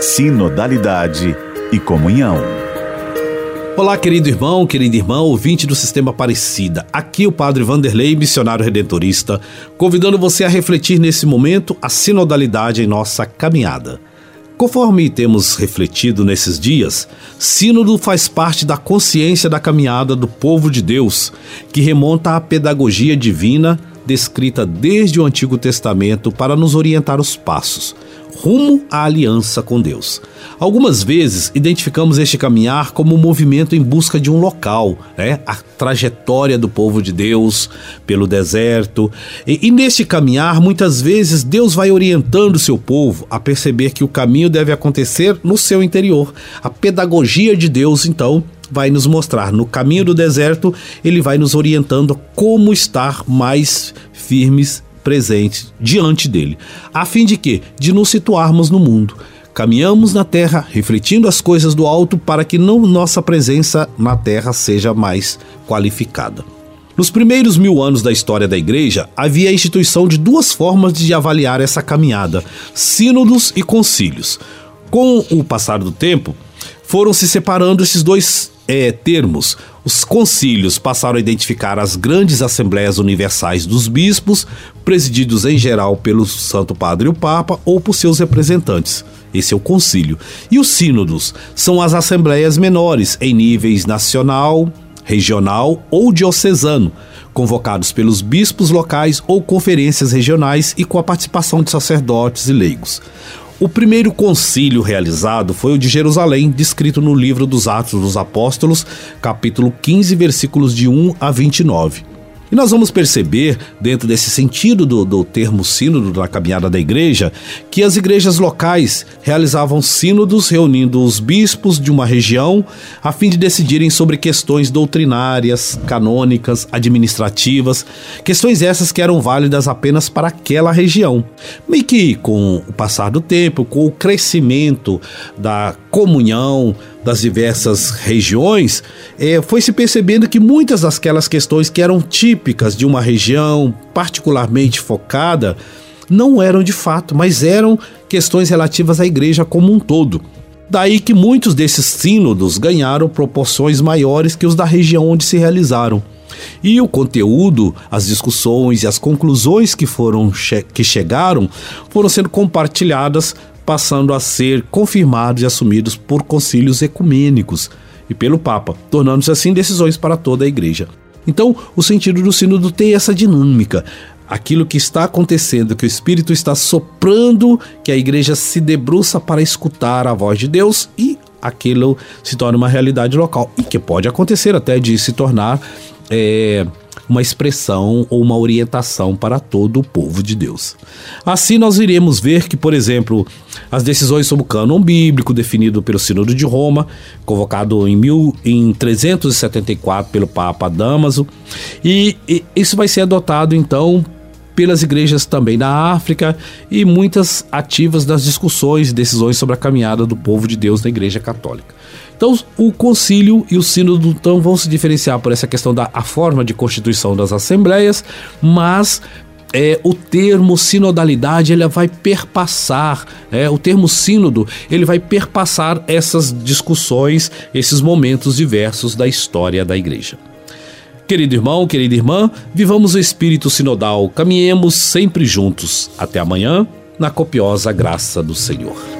sinodalidade e comunhão. Olá, querido irmão, querida irmã, ouvinte do Sistema Aparecida. Aqui o Padre Vanderlei, missionário redentorista, convidando você a refletir nesse momento a sinodalidade em nossa caminhada. Conforme temos refletido nesses dias, Sínodo faz parte da consciência da caminhada do povo de Deus, que remonta à pedagogia divina descrita desde o Antigo Testamento para nos orientar os passos rumo à aliança com Deus. Algumas vezes identificamos este caminhar como um movimento em busca de um local, né? a trajetória do povo de Deus pelo deserto. E, e neste caminhar, muitas vezes, Deus vai orientando seu povo a perceber que o caminho deve acontecer no seu interior. A pedagogia de Deus, então, vai nos mostrar no caminho do deserto, ele vai nos orientando como estar mais firmes, presentes diante dele, a fim de que de nos situarmos no mundo. Caminhamos na terra, refletindo as coisas do alto para que não nossa presença na terra seja mais qualificada. Nos primeiros mil anos da história da igreja, havia a instituição de duas formas de avaliar essa caminhada: sínodos e concílios. Com o passar do tempo, foram se separando esses dois é, termos. Os concílios passaram a identificar as grandes assembleias universais dos bispos, presididos em geral pelo Santo Padre e o Papa ou por seus representantes. Esse é o concílio. E os sínodos são as assembleias menores em níveis nacional, regional ou diocesano, convocados pelos bispos locais ou conferências regionais e com a participação de sacerdotes e leigos. O primeiro concílio realizado foi o de Jerusalém, descrito no livro dos Atos dos Apóstolos, capítulo 15, versículos de 1 a 29. E nós vamos perceber, dentro desse sentido do, do termo sínodo na caminhada da igreja, que as igrejas locais realizavam sínodos reunindo os bispos de uma região a fim de decidirem sobre questões doutrinárias, canônicas, administrativas, questões essas que eram válidas apenas para aquela região. Meio que com o passar do tempo, com o crescimento da comunhão, das diversas regiões, é, foi se percebendo que muitas daquelas questões que eram típicas de uma região particularmente focada não eram de fato, mas eram questões relativas à igreja como um todo. Daí que muitos desses sínodos ganharam proporções maiores que os da região onde se realizaram. E o conteúdo, as discussões e as conclusões que foram que chegaram foram sendo compartilhadas passando a ser confirmados e assumidos por concílios ecumênicos e pelo Papa, tornando-se assim decisões para toda a Igreja. Então, o sentido do sínodo tem essa dinâmica. Aquilo que está acontecendo, que o Espírito está soprando, que a igreja se debruça para escutar a voz de Deus e aquilo se torna uma realidade local. E que pode acontecer até de se tornar é, uma expressão ou uma orientação para todo o povo de Deus. Assim, nós iremos ver que, por exemplo, as decisões sobre o cânon bíblico definido pelo Sínodo de Roma, convocado em, mil, em 374 pelo Papa Damaso, e, e isso vai ser adotado então pelas igrejas também da África e muitas ativas das discussões e decisões sobre a caminhada do povo de Deus na Igreja Católica. Então, o concílio e o sínodo então, vão se diferenciar por essa questão da a forma de constituição das assembleias, mas é, o termo sinodalidade ele vai perpassar, é, o termo sínodo ele vai perpassar essas discussões, esses momentos diversos da história da igreja. Querido irmão, querida irmã, vivamos o espírito sinodal, caminhemos sempre juntos. Até amanhã, na copiosa graça do Senhor.